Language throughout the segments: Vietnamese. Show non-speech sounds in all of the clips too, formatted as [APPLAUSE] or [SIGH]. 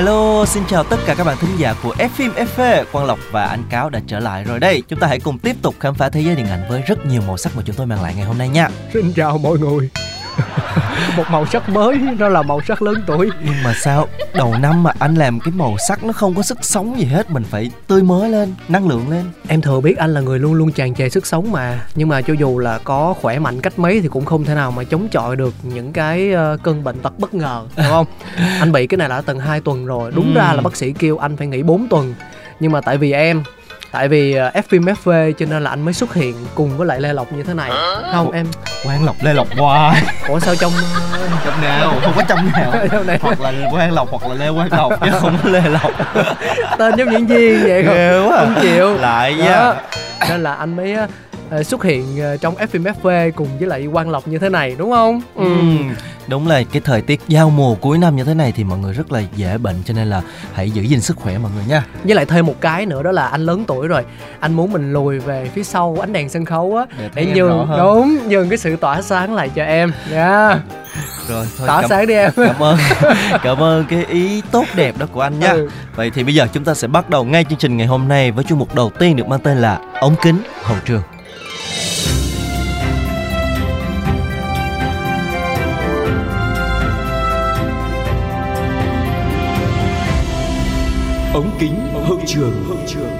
Hello, xin chào tất cả các bạn thính giả của F phim FV. Quang Lộc và anh Cáo đã trở lại rồi đây. Chúng ta hãy cùng tiếp tục khám phá thế giới điện ảnh với rất nhiều màu sắc mà chúng tôi mang lại ngày hôm nay nha. Xin chào mọi người [LAUGHS] Một màu sắc mới đó là màu sắc lớn tuổi Nhưng mà sao đầu năm mà anh làm cái màu sắc nó không có sức sống gì hết, mình phải tươi mới lên, năng lượng lên. Em thừa biết anh là người luôn luôn tràn trề sức sống mà Nhưng mà cho dù là có khỏe mạnh cách mấy Thì cũng không thể nào mà chống chọi được những cái ờ, cơn bệnh tật bất ngờ Đúng không? [LAUGHS] anh bị cái này đã từng 2 tuần rồi Đúng Ừm. ra là bác sĩ kêu anh phải nghỉ 4 tuần Nhưng mà tại vì em Tại vì ờ, F phim FV cho nên là anh mới xuất hiện cùng với lại Lê Lộc như thế này Không em Quang Lộc Lê Lộc hoài. Ủa sao trong Trong nào? Không có trong nào. [LAUGHS] trong này hoặc là Quang Lộc hoặc là Lê Quang Lộc chứ không có Lê Lộc. tên giống diễn viên vậy không? Ghê quá. à. Không chịu Lại Đó. nha. nên là anh mới ờ, xuất hiện ờ, trong FMFV cùng với lại Quang Lộc như thế này đúng không? Ừ. Ừm, đúng là cái thời tiết giao mùa cuối năm như thế này thì mọi người rất là dễ bệnh cho nên là hãy giữ gìn sức khỏe mọi người nha. Với lại thêm một cái nữa đó là anh lớn tuổi rồi, anh muốn mình lùi về phía sau ánh đèn sân khấu á Để để hơn. đúng nhường cái sự tỏa sáng lại cho em nha. [LAUGHS] Rồi thôi Tỏa cảm, sáng đi em. cảm ơn [LAUGHS] cảm ơn cái ý tốt đẹp đó của anh nha. Ừ. Vậy thì bây giờ chúng ta sẽ bắt đầu ngay chương trình ngày hôm nay với chuyên mục đầu tiên được mang tên là ống kính hậu trường. Ống kính hậu trường hậu trường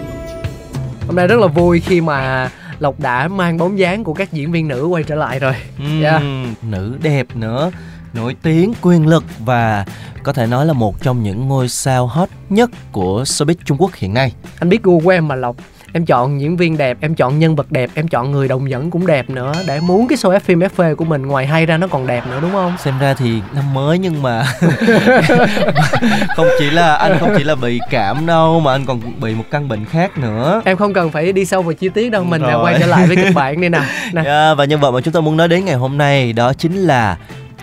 Hôm nay rất là vui khi mà Lộc đã mang bóng dáng của các diễn viên nữ quay trở lại rồi. Ừm, Dạ. Nữ đẹp nữa, nổi tiếng, quyền lực và có thể nói là một trong những ngôi sao hot nhất của showbiz Trung Quốc hiện nay. Anh biết gu của em mà Lộc Em chọn diễn viên đẹp, em chọn nhân vật đẹp, em chọn người đồng dẫn cũng đẹp nữa Để muốn cái show F phim FV của mình ngoài hay ra nó còn đẹp nữa đúng không? Xem ra thì năm mới nhưng mà [LAUGHS] không chỉ là anh không chỉ là bị cảm đâu mà anh còn bị một căn bệnh khác nữa. Em không cần phải đi sâu vào chi tiết đâu Mình là quay trở lại với kịch bản đi nào Nè. [LAUGHS] Yeah, và nhân vật mà chúng ta muốn nói đến ngày hôm nay đó chính là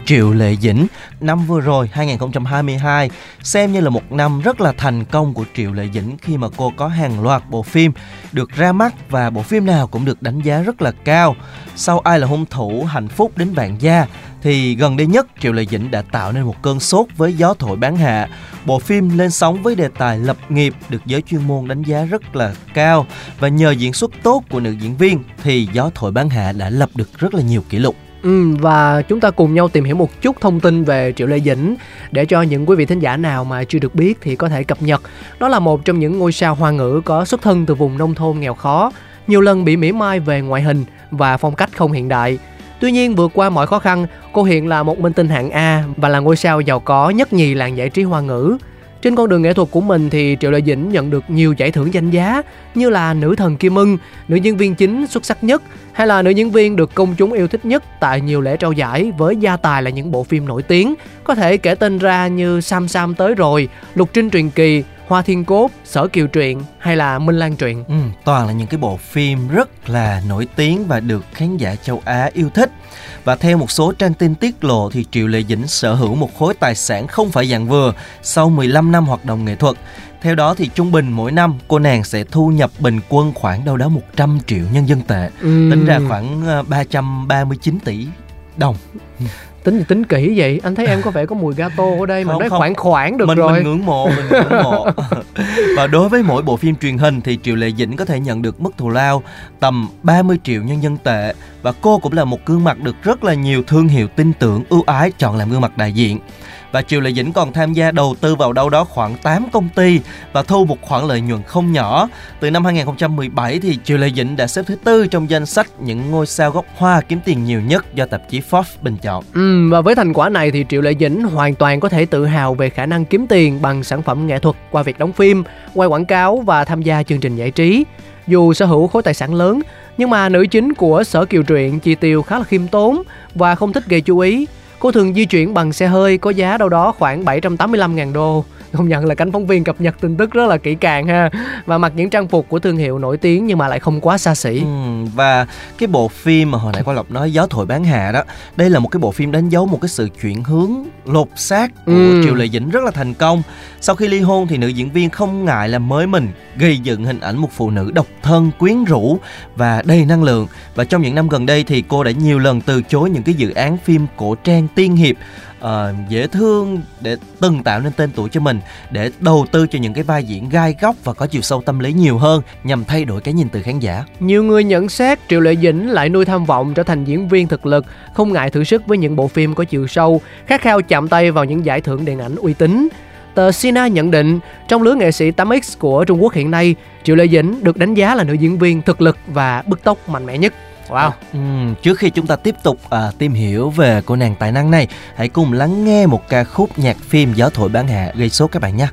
Triệu Lệ Dĩnh. Năm vừa rồi 2022 xem như là một năm rất là thành công của Triệu Lệ Dĩnh khi mà cô có hàng loạt bộ phim được ra mắt và bộ phim nào cũng được đánh giá rất là cao. Sau Ai là hung thủ, Hạnh phúc đến vạn gia thì gần đây nhất Triệu Lệ Dĩnh đã tạo nên một cơn sốt với gió thổi bán hạ. Bộ phim lên sóng với đề tài lập nghiệp được giới chuyên môn đánh giá rất là cao và nhờ diễn xuất tốt của nữ diễn viên thì gió thổi bán hạ đã lập được rất là nhiều kỷ lục. Ừ, và chúng ta cùng nhau tìm hiểu một chút thông tin về Triệu Lê Dĩnh để cho những quý vị thính giả nào mà chưa được biết thì có thể cập nhật. Đó là một trong những ngôi sao hoa ngữ có xuất thân từ vùng nông thôn nghèo khó, nhiều lần bị mỉa mai về ngoại hình và phong cách không hiện đại. Tuy nhiên vượt qua mọi khó khăn, cô hiện là một minh tinh hạng A và là ngôi sao giàu có nhất nhì làng giải trí hoa ngữ. Trên con đường nghệ thuật của mình thì Triệu lệ Dĩnh nhận được nhiều giải thưởng danh giá như là nữ thần Kim Ưng, nữ diễn viên chính xuất sắc nhất hay là nữ diễn viên được công chúng yêu thích nhất tại nhiều lễ trao giải với gia tài là những bộ phim nổi tiếng. Có thể kể tên ra như Sam Sam tới rồi, Lục Trinh truyền kỳ, Hoa Thiên Cốt, Sở Kiều truyện hay là Minh Lan truyện. Ừ, toàn là những cái bộ phim rất là nổi tiếng và được khán giả châu Á yêu thích. Và theo một số trang tin tiết lộ thì Triệu Lệ Dĩnh sở hữu một khối tài sản không phải dạng vừa sau 15 năm hoạt động nghệ thuật. Theo đó thì trung bình mỗi năm cô nàng sẽ thu nhập bình quân khoảng đâu đó 100 triệu nhân dân tệ. Tính ra khoảng ờ, 339 tỷ đồng. Tính tính kỹ vậy, anh thấy em có vẻ có mùi gato ở đây mà nói khoảng khoảng được mình rồi. mình ngưỡng mộ mình ngưỡng mộ. [LAUGHS] Và đối với mỗi bộ phim truyền hình thì Triệu Lệ Dĩnh có thể nhận được mức thù lao tầm 30 triệu nhân dân tệ. Và cô cũng là một gương mặt được rất là nhiều thương hiệu tin tưởng ưu ái chọn làm gương mặt đại diện và Triệu Lệ Dĩnh còn tham gia đầu tư vào đâu đó khoảng 8 công ty và thu một khoản lợi nhuận không nhỏ. Từ năm 2017 thì Triệu Lệ Dĩnh đã xếp thứ tư trong danh sách những ngôi sao gốc Hoa kiếm tiền nhiều nhất do tạp chí Forbes bình chọn. Ừ, và với thành quả này thì Triệu Lệ Dĩnh hoàn toàn có thể tự hào về khả năng kiếm tiền bằng sản phẩm nghệ thuật qua việc đóng phim, quay quảng cáo và tham gia chương trình giải trí. Dù sở hữu khối tài sản lớn, nhưng mà nữ chính của Sở Kiều Truyện chi tiêu khá là khiêm tốn và không thích gây chú ý. Cô thường di chuyển bằng xe hơi có giá đâu đó khoảng 785.000 đô công nhận là cánh phóng viên cập nhật tin tức rất là kỹ càng ha. Và mặc những trang phục của thương hiệu nổi tiếng nhưng mà lại không quá xa xỉ. Ừ, và cái bộ phim mà hồi nãy qua lộc nói gió thổi bán hạ đó đây là một cái bộ phim đánh dấu một cái sự chuyển hướng lột xác của ừ. triệu lệ dĩnh rất là thành công. Sau khi ly hôn thì nữ diễn viên không ngại làm mới mình gây dựng hình ảnh một phụ nữ độc thân quyến rũ và đầy năng lượng. Và trong những năm gần đây thì cô đã nhiều lần từ chối những cái dự án phim cổ trang tiên hiệp uh, dễ thương để từng tạo nên tên tuổi cho mình để đầu tư cho những cái vai diễn gai góc và có chiều sâu tâm lý nhiều hơn nhằm thay đổi cái nhìn từ khán giả. Nhiều người nhận xét Triệu Lệ Dĩnh lại nuôi tham vọng trở thành diễn viên thực lực, không ngại thử sức với những bộ phim có chiều sâu, khát khao chạm tay vào những giải thưởng điện ảnh uy tín. Tờ Sina nhận định, trong lứa nghệ sĩ 8X của Trung Quốc hiện nay, Triệu Lệ Dĩnh được đánh giá là nữ diễn viên thực lực và bức tốc mạnh mẽ nhất. Wow. Ừ, trước khi chúng ta tiếp tục à, tìm hiểu về cô nàng tài năng này, hãy cùng lắng nghe một ca khúc nhạc phim Gió thổi bán hạ gây sốt các bạn nhé.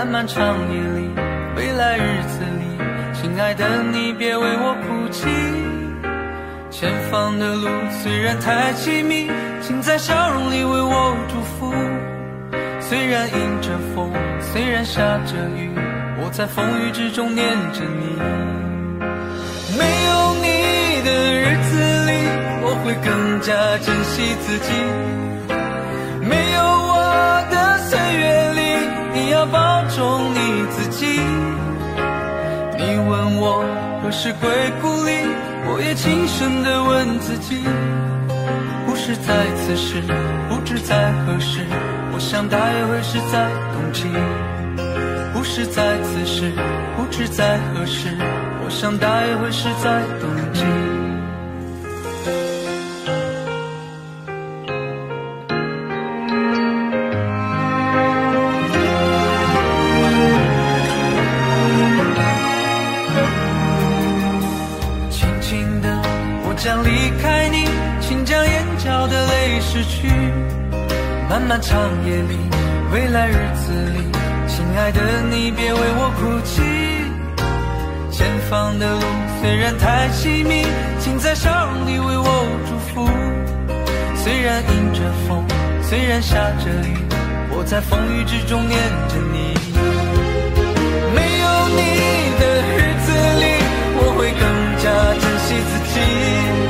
漫漫长夜里， 未来日子里，亲爱的你别为我哭泣。前方的路虽然太凄迷，请在笑容里为我祝福。虽然迎着风，虽然下着雨，我在风雨之中念着你。没有你的日子里，我会更加珍惜自己。保重你自己。你问我何时归故里，我也轻声地问自己。不是在此时，不知在何时，我想大约会是在冬季。不是在此时，不知在何时，我想大约会是在冬季。失去漫漫长夜里，未来日子里，亲爱的你别为我哭泣。前方的路虽然太凄迷，请在笑容里为我祝福。虽然迎着风，虽然下着雨，我在风雨之中念着你。没有你的日子里，我会更加珍惜自己。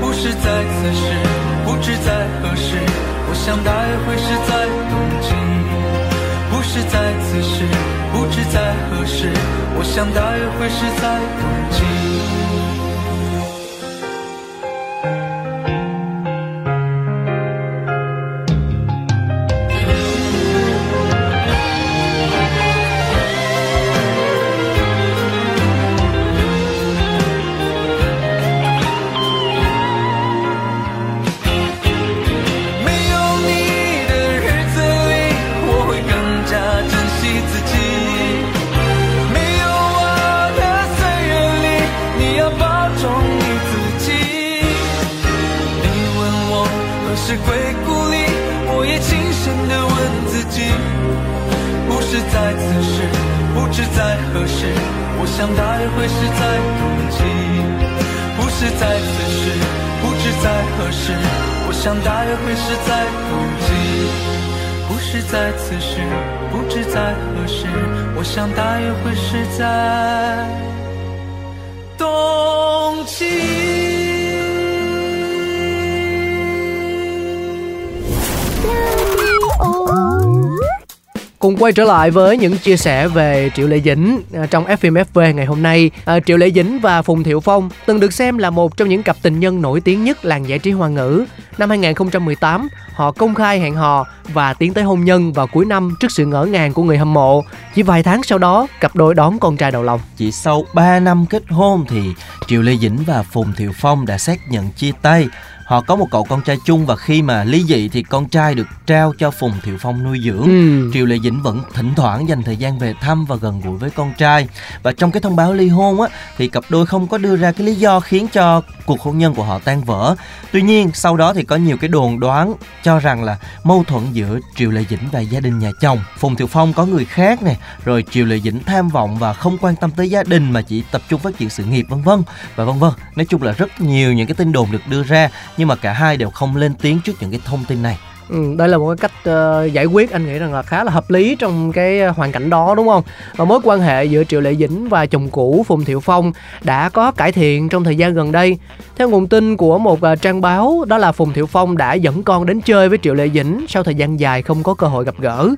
不是在此时，不知在何时，我想大约会是在冬季。不是在此时，不知在何时，我想大约会是在冬季。不是在此时不知在何时我想大约会是在冬季不是在此时不知在何时我想大约会是在冬季不是在此时不知在何时我想大约会是在冬季 cùng quay trở lại với những chia sẻ về Triệu Lệ Dĩnh à, trong FMFV ngày hôm nay. À, Triệu Lệ Dĩnh và Phùng Thiệu Phong từng được xem là một trong những cặp tình nhân nổi tiếng nhất làng giải trí hoa ngữ. Năm 2018, họ công khai hẹn hò và tiến tới hôn nhân vào cuối năm trước sự ngỡ ngàng của người hâm mộ. Chỉ vài tháng sau đó, cặp đôi đón con trai đầu lòng. Chỉ sau 3 năm kết hôn thì Triệu Lê Dĩnh và Phùng Thiệu Phong đã xác nhận chia tay họ có một cậu con trai chung và khi mà ly dị thì con trai được trao cho Phùng Thiệu Phong nuôi dưỡng. Ừ. Triệu Lệ Dĩnh vẫn thỉnh thoảng dành thời gian về thăm và gần gũi với con trai. Và trong cái thông báo ly hôn á thì cặp đôi không có đưa ra cái lý do khiến cho cuộc hôn nhân của họ tan vỡ. Tuy nhiên sau đó thì có nhiều cái đồn đoán cho rằng là mâu thuẫn giữa Triệu Lệ Dĩnh và gia đình nhà chồng. Phùng Thiệu Phong có người khác nè, rồi Triệu Lệ Dĩnh tham vọng và không quan tâm tới gia đình mà chỉ tập trung phát triển sự nghiệp vân vân và vân vân. Nói chung là rất nhiều những cái tin đồn được đưa ra nhưng mà cả hai đều không lên tiếng trước những cái thông tin này. Ừ, đây là một cái cách uh, giải quyết anh nghĩ rằng là khá là hợp lý trong cái ờ, hoàn cảnh đó đúng không? Và mối quan hệ giữa Triệu Lệ Dĩnh và chồng cũ Phùng Thiệu Phong đã có cải thiện trong thời gian gần đây. Theo nguồn tin của một uh, trang báo đó là Phùng Thiệu Phong đã dẫn con đến chơi với Triệu Lệ Dĩnh sau thời gian dài không có cơ hội gặp gỡ.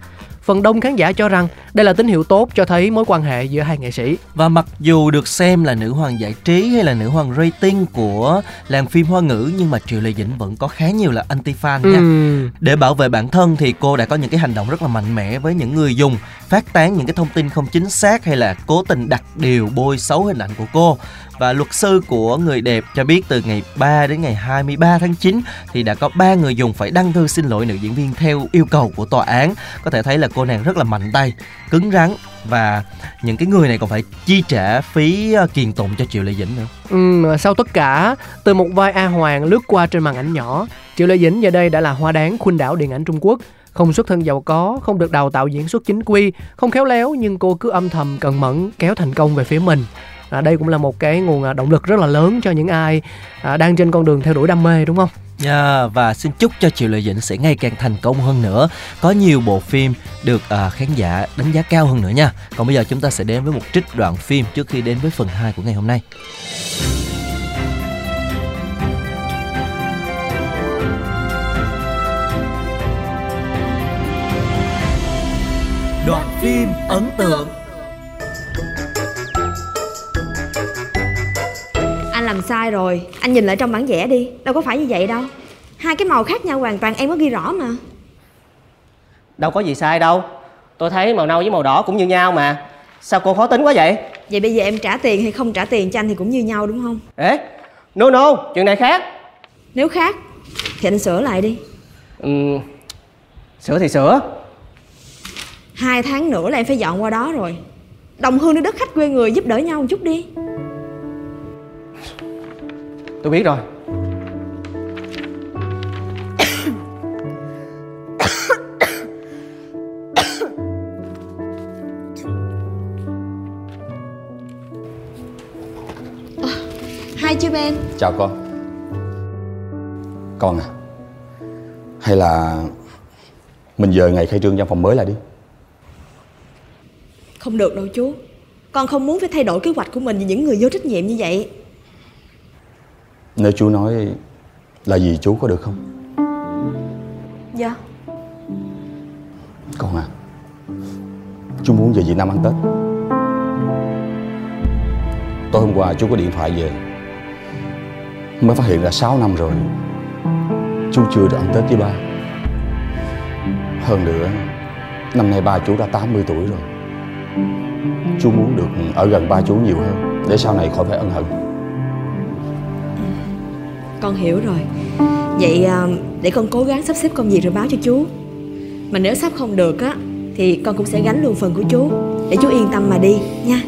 Phần đông khán giả cho rằng đây là tín hiệu tốt cho thấy mối quan hệ giữa hai nghệ sĩ. Và mặc dù được xem là nữ hoàng giải trí hay là nữ hoàng rating của làng phim hoa ngữ nhưng mà Triệu Lệ Dĩnh vẫn có khá nhiều là anti fan nha. Ừ. Để bảo vệ bản thân thì cô đã có những cái hành động rất là mạnh mẽ với những người dùng phát tán những cái thông tin không chính xác hay là cố tình đặt điều bôi xấu hình ảnh của cô. Và luật sư của người đẹp cho biết từ ngày 3 đến ngày 23 tháng 9 thì đã có 3 người dùng phải đăng thư xin lỗi nữ diễn viên theo yêu cầu của tòa án. Có thể thấy là cô nàng rất là mạnh tay, cứng rắn và những cái người này còn phải chi trả phí ờ, kiền tụng cho Triệu Lệ Dĩnh nữa. Ừ, sau tất cả, từ một vai A Hoàng lướt qua trên màn ảnh nhỏ, Triệu Lệ Dĩnh giờ đây đã là hoa đáng khuynh đảo điện ảnh Trung Quốc. Không xuất thân giàu có, không được đào tạo diễn xuất chính quy, không khéo léo nhưng cô cứ âm thầm cần mẫn kéo thành công về phía mình. À, đây cũng là một cái nguồn à, động lực rất là lớn cho những ai à, đang trên con đường theo đuổi đam mê đúng không? Yeah, và xin chúc cho Triệu Lệ Dĩnh sẽ ngày càng thành công hơn nữa. Có nhiều bộ phim được à, khán giả đánh giá cao hơn nữa nha. Còn bây giờ chúng ta sẽ đến với một trích đoạn phim trước khi đến với phần 2 của ngày hôm nay. Đoạn phim ấn tượng Anh làm sai rồi. Anh nhìn lại trong bản vẽ đi Đâu có phải như vậy đâu. Hai cái màu khác nhau hoàn toàn em có ghi rõ mà. Đâu có gì sai đâu. Tôi thấy màu nâu với màu đỏ cũng như nhau mà. Sao cô khó tính quá vậy? Vậy bây giờ em trả tiền hay không trả tiền cho anh thì cũng như nhau đúng không? Ê No no Chuyện này khác. Nếu khác Thì anh sửa lại đi. Ừm, Sửa thì sửa. Hai tháng nữa là em phải dọn qua đó rồi. Đồng hương nước đất khách quê người giúp đỡ nhau một chút đi Tôi biết rồi. Hai chưa Ben Chào con Con à Hay là Mình giờ ngày khai trương văn phòng mới lại đi? Không được đâu chú. Con không muốn phải thay đổi kế hoạch của mình vì những người vô trách nhiệm như vậy Nếu chú nói Là gì chú có được không? Dạ. Con à Chú muốn về Việt Nam ăn Tết. Tối hôm qua chú có điện thoại về Mới phát hiện ra 6 năm rồi Chú chưa được ăn Tết với ba. Hơn nữa Năm nay ba chú đã 80 tuổi rồi. Chú muốn được ở gần ba chú nhiều hơn Để sau này khỏi phải ân hận Con hiểu rồi. Vậy à, để con cố gắng sắp xếp công việc rồi báo cho chú. Mà nếu sắp không được á Thì con cũng sẽ gánh luôn phần của chú. Để chú yên tâm mà đi nha.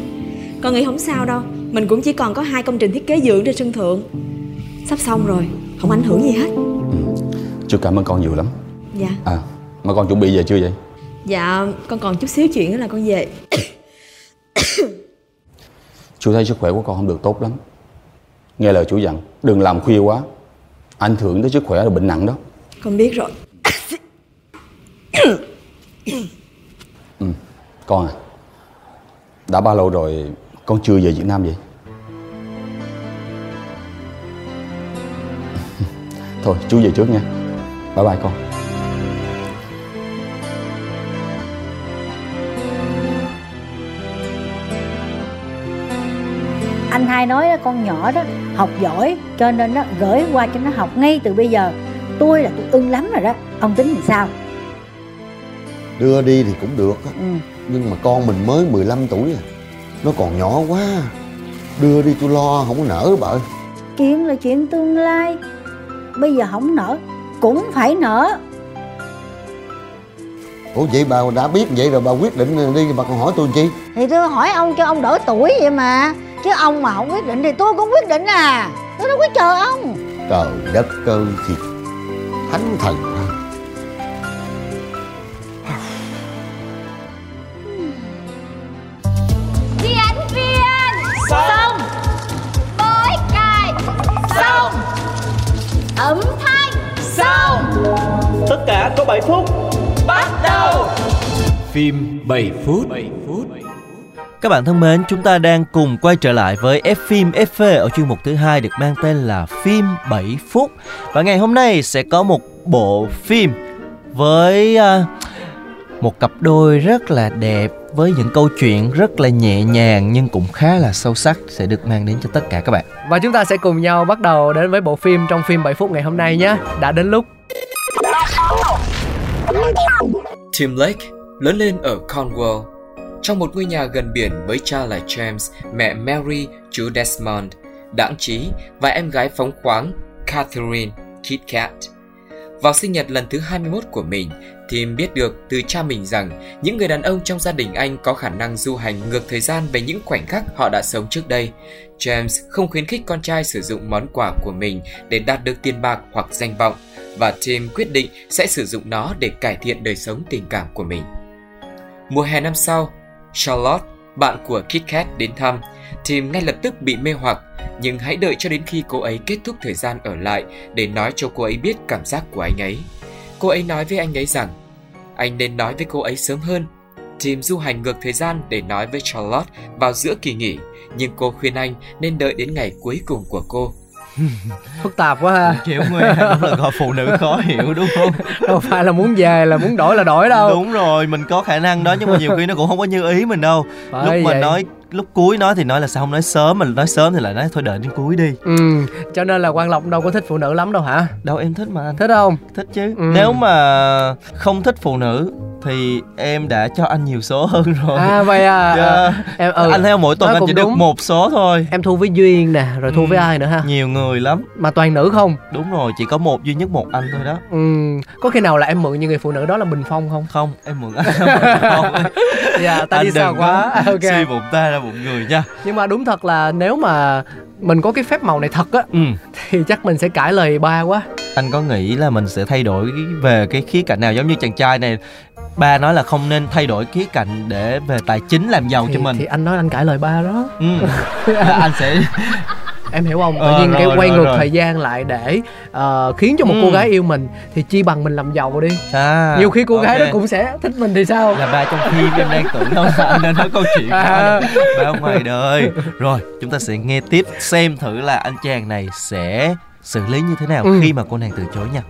Con nghĩ không sao đâu. Mình cũng chỉ còn có hai công trình thiết kế dưỡng trên sân thượng. Sắp xong rồi Không ảnh hưởng gì hết. Chú cảm ơn con nhiều lắm. Dạ. À mà con chuẩn bị về chưa vậy? Dạ con còn chút xíu chuyện là con về. Chú thấy sức khỏe của con không được tốt lắm Nghe lời chú dặn Đừng làm khuya quá Ảnh hưởng tới sức khỏe là bệnh nặng đó. Con biết rồi. Con à Đã bao lâu rồi con chưa về Việt Nam vậy? [LAUGHS] Thôi chú về trước nha. Bye bye con hai nói á, con nhỏ đó học giỏi cho nên nó gửi qua cho nó học ngay từ bây giờ. Tôi là tôi ưng lắm rồi đó. Ông tính làm sao? Đưa đi thì cũng được á. Ừ. Nhưng mà con mình mới 15 tuổi à. Nó còn nhỏ quá. Đưa đi tôi lo không có nỡ bà ơi. Chuyện là chuyện tương lai. Bây giờ không nở cũng phải nở ủa vậy bà đã biết vậy rồi bà quyết định đi bà còn hỏi tôi chi? Thì tôi hỏi ông cho ông đỡ tuổi vậy mà chứ ông mà không quyết định thì tôi cũng quyết định à. Tôi đâu có chờ ông. Trời đất ơi thì thánh thần ảnh viên Xong. Bói cài. Xong. Âm thanh. Xong. Tất cả có 7 phút. Bắt đầu. Phim 7 phút 7 phút Các bạn thân mến, chúng ta đang cùng quay trở lại với F phim FV ở chuyên mục thứ hai được mang tên là phim 7 phút. Và ngày hôm nay sẽ có một bộ phim với à, một cặp đôi rất là đẹp với những câu chuyện rất là nhẹ nhàng nhưng cũng khá là sâu sắc sẽ được mang đến cho tất cả các bạn. Và chúng ta sẽ cùng nhau bắt đầu đến với bộ phim trong phim 7 phút ngày hôm nay nhé. Đã đến lúc Tim Lake lớn lên ở Cornwall trong một ngôi nhà gần biển với cha là James, mẹ Mary, chú Desmond, đảng trí và em gái phóng khoáng Catherine Kit Kat. Vào sinh nhật lần thứ 21 của mình, Tim biết được từ cha mình rằng những người đàn ông trong gia đình anh có khả năng du hành ngược thời gian về những khoảnh khắc họ đã sống trước đây. James không khuyến khích con trai sử dụng món quà của mình để đạt được tiền bạc hoặc danh vọng và Tim quyết định sẽ sử dụng nó để cải thiện đời sống tình cảm của mình. Mùa hè năm sau, Charlotte, bạn của Kit Kat đến thăm. Tim ngay lập tức bị mê hoặc, nhưng hãy đợi cho đến khi cô ấy kết thúc thời gian ở lại để nói cho cô ấy biết cảm giác của anh ấy. Cô ấy nói với anh ấy rằng, anh nên nói với cô ấy sớm hơn. Tim du hành ngược thời gian để nói với Charlotte vào giữa kỳ nghỉ, nhưng cô khuyên anh nên đợi đến ngày cuối cùng của cô. [LAUGHS] phức tạp quá ha. Chịu Nguyên đúng là gọi phụ nữ khó hiểu đúng không? [LAUGHS] Đâu phải là muốn về là muốn đổi là đổi đâu. Đúng rồi, mình có khả năng đó nhưng mà nhiều khi nó cũng không có như ý mình đâu. Phải lúc mà vậy. nói lúc cuối nói thì nói là sao không nói sớm mà nói sớm thì lại nói thôi đợi đến cuối đi. Ừ, cho nên là Quang Lộc đâu có thích phụ nữ lắm đâu hả? Đâu em thích mà anh. Thích không? Thích chứ. Ừ. Nếu mà không thích phụ nữ thì em đã cho anh nhiều số hơn rồi. À vậy à. Dạ. Em ừ. anh theo mỗi tuần nói anh chỉ được đúng. một số thôi. Em thu với Duyên nè, rồi thu Ừ. với ai nữa ha? Nhiều người lắm. Mà toàn nữ không? Đúng rồi, chỉ có một duy nhất một anh thôi đó. Ừ, có khi nào là em mượn những người phụ nữ đó là Bình Phong không? Không, em mượn anh không. [LAUGHS] Dạ, ta Anh đi xa quá. Ok. Suy bụng ta ra bụng người nha. Nhưng mà đúng thật là nếu mà mình có cái phép màu này thật á Ừ. thì chắc mình sẽ cãi lời ba quá. anh có nghĩ là mình sẽ thay đổi về cái khía cạnh nào giống như chàng trai này ba nói là không nên thay đổi khía cạnh để về tài chính làm giàu Thì, cho mình thì anh nói anh cãi lời ba đó. ừ. [LAUGHS] anh sẽ em hiểu không tự Ờ, nhiên cái rồi, quay rồi, ngược rồi. thời gian lại để ờ, khiến cho một Ừ. cô gái yêu mình thì chi bằng mình làm giàu đi à, nhiều khi cô gái đó cũng sẽ thích mình thì sao là ba trong phim em đang tưởng đâu là anh nên nói câu chuyện À. ba ngoài đời rồi chúng ta sẽ nghe tiếp xem thử là anh chàng này sẽ xử lý như thế nào Ừ. khi mà cô nàng từ chối nha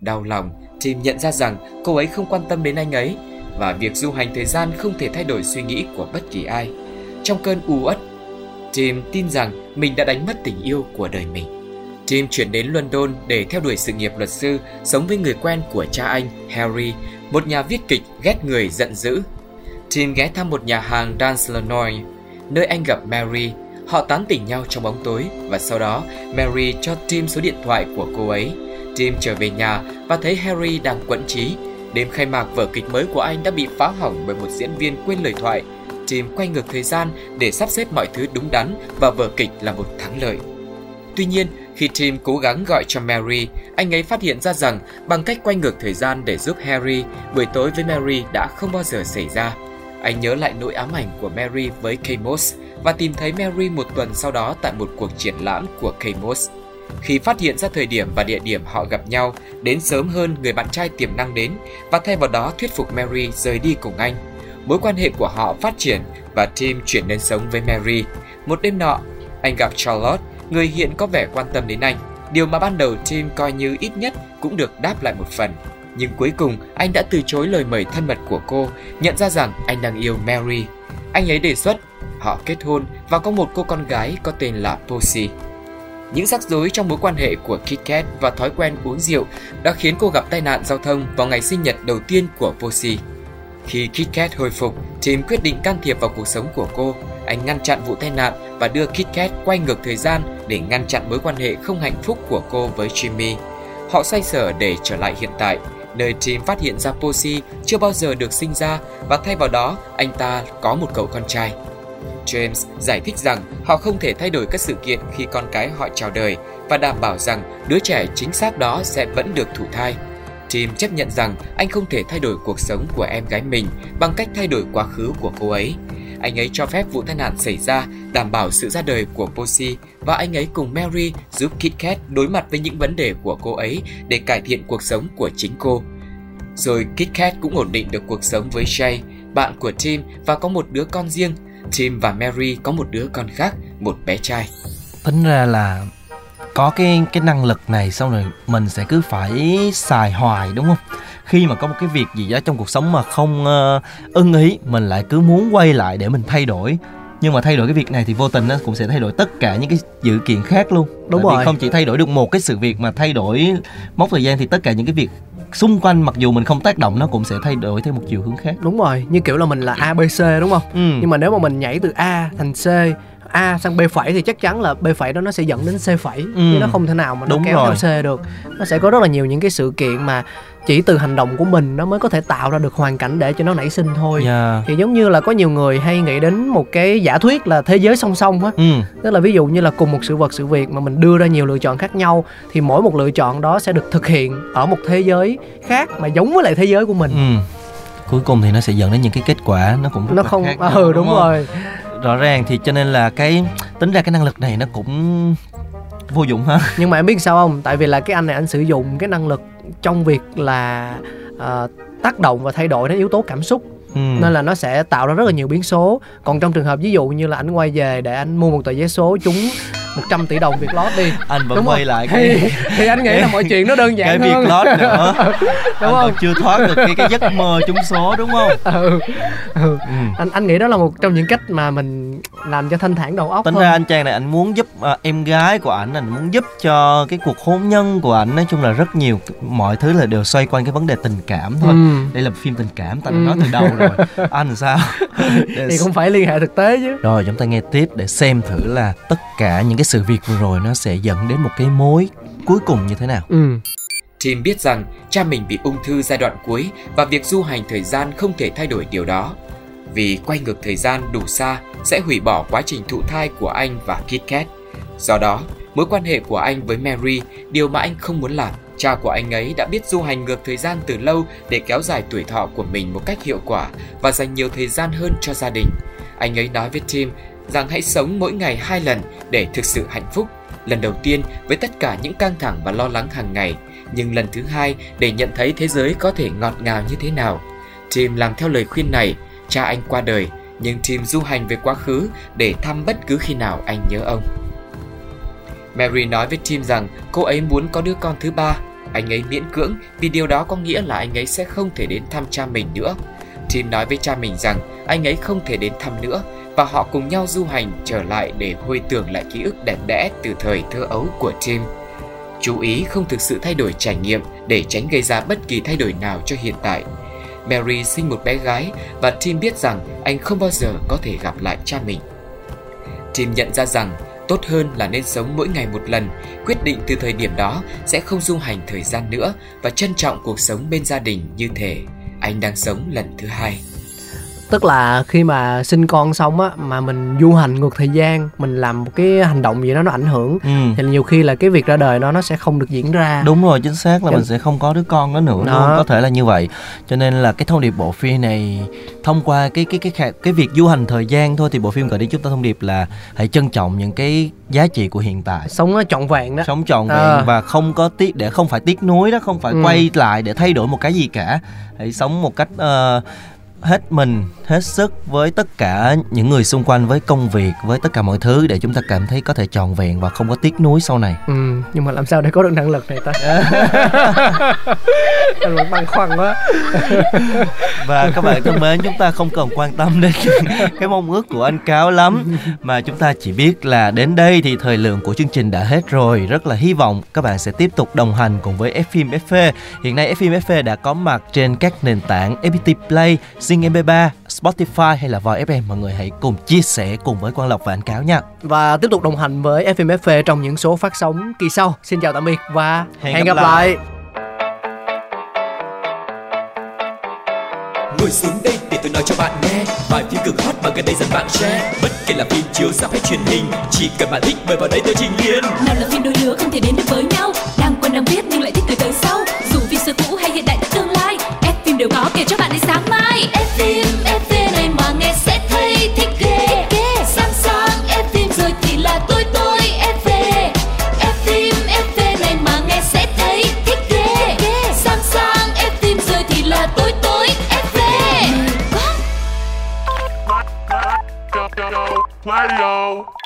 Đau lòng, Tim nhận ra rằng cô ấy không quan tâm đến anh ấy và việc du hành thời gian không thể thay đổi suy nghĩ của bất kỳ ai. Trong cơn u uất, Tim tin rằng mình đã đánh mất tình yêu của đời mình. Tim chuyển đến London để theo đuổi sự nghiệp luật sư, sống với người quen của cha anh, Harry, một nhà viết kịch ghét người giận dữ. Tim ghé thăm một nhà hàng Danslanoy, nơi anh gặp Mary. Họ tán tỉnh nhau trong bóng tối và sau đó Mary cho Tim số điện thoại của cô ấy. Tim trở về nhà và thấy Harry đang quẫn trí. Đêm khai mạc vở kịch mới của anh đã bị phá hỏng bởi một diễn viên quên lời thoại. Tim quay ngược thời gian để sắp xếp mọi thứ đúng đắn và vở kịch là một thắng lợi. Tuy nhiên, khi Tim cố gắng gọi cho Mary, anh ấy phát hiện ra rằng bằng cách quay ngược thời gian để giúp Harry, buổi tối với Mary đã không bao giờ xảy ra. Anh nhớ lại nỗi ám ảnh của Mary với Kamos và tìm thấy Mary một tuần sau đó tại một cuộc triển lãm của Kamos. Khi phát hiện ra thời điểm và địa điểm họ gặp nhau, đến sớm hơn người bạn trai tiềm năng đến và thay vào đó thuyết phục Mary rời đi cùng anh. Mối quan hệ của họ phát triển và Tim chuyển đến sống với Mary. Một đêm nọ, anh gặp Charlotte, người hiện có vẻ quan tâm đến anh. Điều mà ban đầu Tim coi như ít nhất cũng được đáp lại một phần. Nhưng cuối cùng, anh đã từ chối lời mời thân mật của cô, nhận ra rằng anh đang yêu Mary. Anh ấy đề xuất họ kết hôn và có một cô con gái có tên là Posy. Những rắc rối trong mối quan hệ của Kit Kat và thói quen uống rượu đã khiến cô gặp tai nạn giao thông vào ngày sinh nhật đầu tiên của Posy. Khi Kit Kat hồi phục, Tim quyết định can thiệp vào cuộc sống của cô. Anh ngăn chặn vụ tai nạn và đưa Kit Kat quay ngược thời gian để ngăn chặn mối quan hệ không hạnh phúc của cô với Jimmy. Họ xoay sở để trở lại hiện tại, nơi Tim phát hiện ra Posey chưa bao giờ được sinh ra và thay vào đó anh ta có một cậu con trai. James giải thích rằng họ không thể thay đổi các sự kiện khi con cái họ chào đời và đảm bảo rằng đứa trẻ chính xác đó sẽ vẫn được thụ thai. Tim chấp nhận rằng anh không thể thay đổi cuộc sống của em gái mình bằng cách thay đổi quá khứ của cô ấy. Anh ấy cho phép vụ tai nạn xảy ra, đảm bảo sự ra đời của Posy và anh ấy cùng Mary giúp Kit Kat đối mặt với những vấn đề của cô ấy để cải thiện cuộc sống của chính cô. Rồi Kit Kat cũng ổn định được cuộc sống với Jay, bạn của Tim và có một đứa con riêng. Tim và Mary có một đứa con khác, một bé trai. tính ra là có cái cái năng lực này xong rồi mình sẽ cứ phải xài hoài đúng không? Khi mà có một cái việc gì đó trong cuộc sống mà không ờ, ưng ý mình lại cứ muốn quay lại để mình thay đổi. Nhưng mà thay đổi cái việc này thì vô tình nó cũng sẽ thay đổi tất cả những cái sự kiện khác luôn. Đúng Tại rồi. không chỉ thay đổi được một cái sự việc mà thay đổi mốc thời gian thì tất cả những cái việc xung quanh mặc dù mình không tác động nó cũng sẽ thay đổi theo một chiều hướng khác. Đúng rồi như kiểu là mình là abc đúng không? Ừ. nhưng mà nếu mà mình nhảy từ a thành c A sang B phẩy thì chắc chắn là B phẩy đó nó sẽ dẫn đến C phẩy Ừ. chứ nó không thể nào mà nó Đúng kéo rồi. theo C được nó sẽ có rất là nhiều những cái sự kiện mà chỉ từ hành động của mình nó mới có thể tạo ra được hoàn cảnh để cho nó nảy sinh thôi Yeah. thì giống như là có nhiều người hay nghĩ đến một cái giả thuyết là thế giới song song á Ừ. tức là ví dụ như là cùng một sự vật sự việc mà mình đưa ra nhiều lựa chọn khác nhau thì mỗi một lựa chọn đó sẽ được thực hiện ở một thế giới khác mà giống với lại thế giới của mình Ừ. Cuối cùng thì nó sẽ dẫn đến những cái kết quả nó cũng rất nó là không khác ừ đúng không? rồi rõ ràng thì cho nên là cái tính ra cái năng lực này nó cũng vô dụng ha. [LAUGHS] Nhưng mà em biết sao không? Tại vì là cái anh này anh sử dụng cái năng lực trong việc là ờ, tác động và thay đổi đến yếu tố cảm xúc. Ừ. nên là nó sẽ tạo ra rất là nhiều biến số. Còn trong trường hợp ví dụ như là anh quay về để anh mua một tờ vé số trúng 100 tỷ đồng việc lót đi anh vẫn quay không? lại thì, cái thì anh nghĩ là mọi chuyện nó đơn giản cái việc hơn lót nữa [LAUGHS] đúng anh không còn chưa thoát được cái cái giấc mơ trúng số đúng không [LAUGHS] ừ. ừ. ừ. anh anh nghĩ đó là một trong những cách mà mình làm cho thanh thản đầu óc tính hơn ra anh chàng này anh muốn giúp à, em gái của ảnh anh muốn giúp cho cái cuộc hôn nhân của ảnh nói chung là rất nhiều mọi thứ là đều xoay quanh cái vấn đề tình cảm thôi Ừ. đây là phim tình cảm ta đã Ừ. nói từ đầu [LAUGHS] rồi anh sao Để thì cũng phải liên hệ thực tế chứ Rồi chúng ta nghe tiếp để xem thử là tất cả những cái sự việc vừa rồi nó sẽ dẫn đến một cái mối cuối cùng như thế nào. ừ Tim biết rằng cha mình bị ung thư giai đoạn cuối và việc du hành thời gian không thể thay đổi điều đó. Vì quay ngược thời gian đủ xa sẽ hủy bỏ quá trình thụ thai của anh và Kit Kat. Do đó, mối quan hệ của anh với Mary, điều mà anh không muốn làm. Cha của anh ấy đã biết du hành ngược thời gian từ lâu để kéo dài tuổi thọ của mình một cách hiệu quả và dành nhiều thời gian hơn cho gia đình. Anh ấy nói với Tim rằng hãy sống mỗi ngày hai lần để thực sự hạnh phúc. Lần đầu tiên với tất cả những căng thẳng và lo lắng hàng ngày, nhưng lần thứ hai để nhận thấy thế giới có thể ngọt ngào như thế nào. Tim làm theo lời khuyên này, cha anh qua đời, nhưng Tim du hành về quá khứ để thăm bất cứ khi nào anh nhớ ông. Mary nói với Tim rằng cô ấy muốn có đứa con thứ ba. Anh ấy miễn cưỡng vì điều đó có nghĩa là anh ấy sẽ không thể đến thăm cha mình nữa. Tim nói với cha mình rằng anh ấy không thể đến thăm nữa và họ cùng nhau du hành trở lại để hồi tưởng lại ký ức đẹp đẽ từ thời thơ ấu của Tim. Chú ý không thực sự thay đổi trải nghiệm để tránh gây ra bất kỳ thay đổi nào cho hiện tại. Mary sinh một bé gái và Tim biết rằng anh không bao giờ có thể gặp lại cha mình. Tim nhận ra rằng tốt hơn là nên sống mỗi ngày một lần, quyết định từ thời điểm đó sẽ không du hành thời gian nữa và trân trọng cuộc sống bên gia đình như thể anh đang sống lần thứ hai tức là khi mà sinh con xong á mà mình du hành ngược thời gian mình làm một cái hành động gì đó nó ảnh hưởng Ừ. thì nhiều khi là cái việc ra đời đó nó sẽ không được diễn ra Đúng rồi, chính xác là Cho- mình sẽ không có đứa con đó nữa Đó. luôn, có thể là như vậy. Cho nên là cái thông điệp bộ phim này thông qua cái cái cái cái, cái việc du hành thời gian thôi thì bộ phim gửi đến chúng ta thông điệp là hãy trân trọng những cái giá trị của hiện tại. sống nó trọn vẹn đó sống trọn vẹn À. và không có tiếc để không phải tiếc nuối đó không phải Ừ. quay lại để thay đổi một cái gì cả hãy sống một cách ờ, hết mình hết sức với tất cả những người xung quanh với công việc với tất cả mọi thứ để chúng ta cảm thấy có thể trọn vẹn và không có tiếc nuối sau này. Ừ nhưng mà làm sao để có được năng lực này ta? [LAUGHS] Anh vẫn băn khoăn quá. Và các bạn thân mến chúng ta không cần quan tâm đến cái mong ước của anh cáo lắm. Mà chúng ta chỉ biết là đến đây thì thời lượng của chương trình đã hết rồi. Rất là hy vọng các bạn sẽ tiếp tục đồng hành cùng với F phim FV hiện nay F phim FV đã có mặt trên các nền tảng FPT Play Zing MP3, Spotify hay là Voi FM mọi người hãy cùng chia sẻ cùng với Quang Lộc và anh Cáo nha. Và tiếp tục đồng hành với FMFV trong những số phát sóng kỳ sau. Xin chào tạm biệt và hẹn, hẹn gặp, gặp lại. Ngồi xuống đây để tôi nói cho bạn nghe Bài phim cực hot mà gần đây dần bạn share Bất kể là phim chiếu sắp hay truyền hình Chỉ cần bạn thích mời vào đây tôi trình liền Nào là phim đôi lứa không thể đến được với nhau Đang quen đang biết nhưng lại thích người tới sau Dù phim xưa cũ hay hiện đại tương lai F phim đều có kể cho bạn Bye, y'all.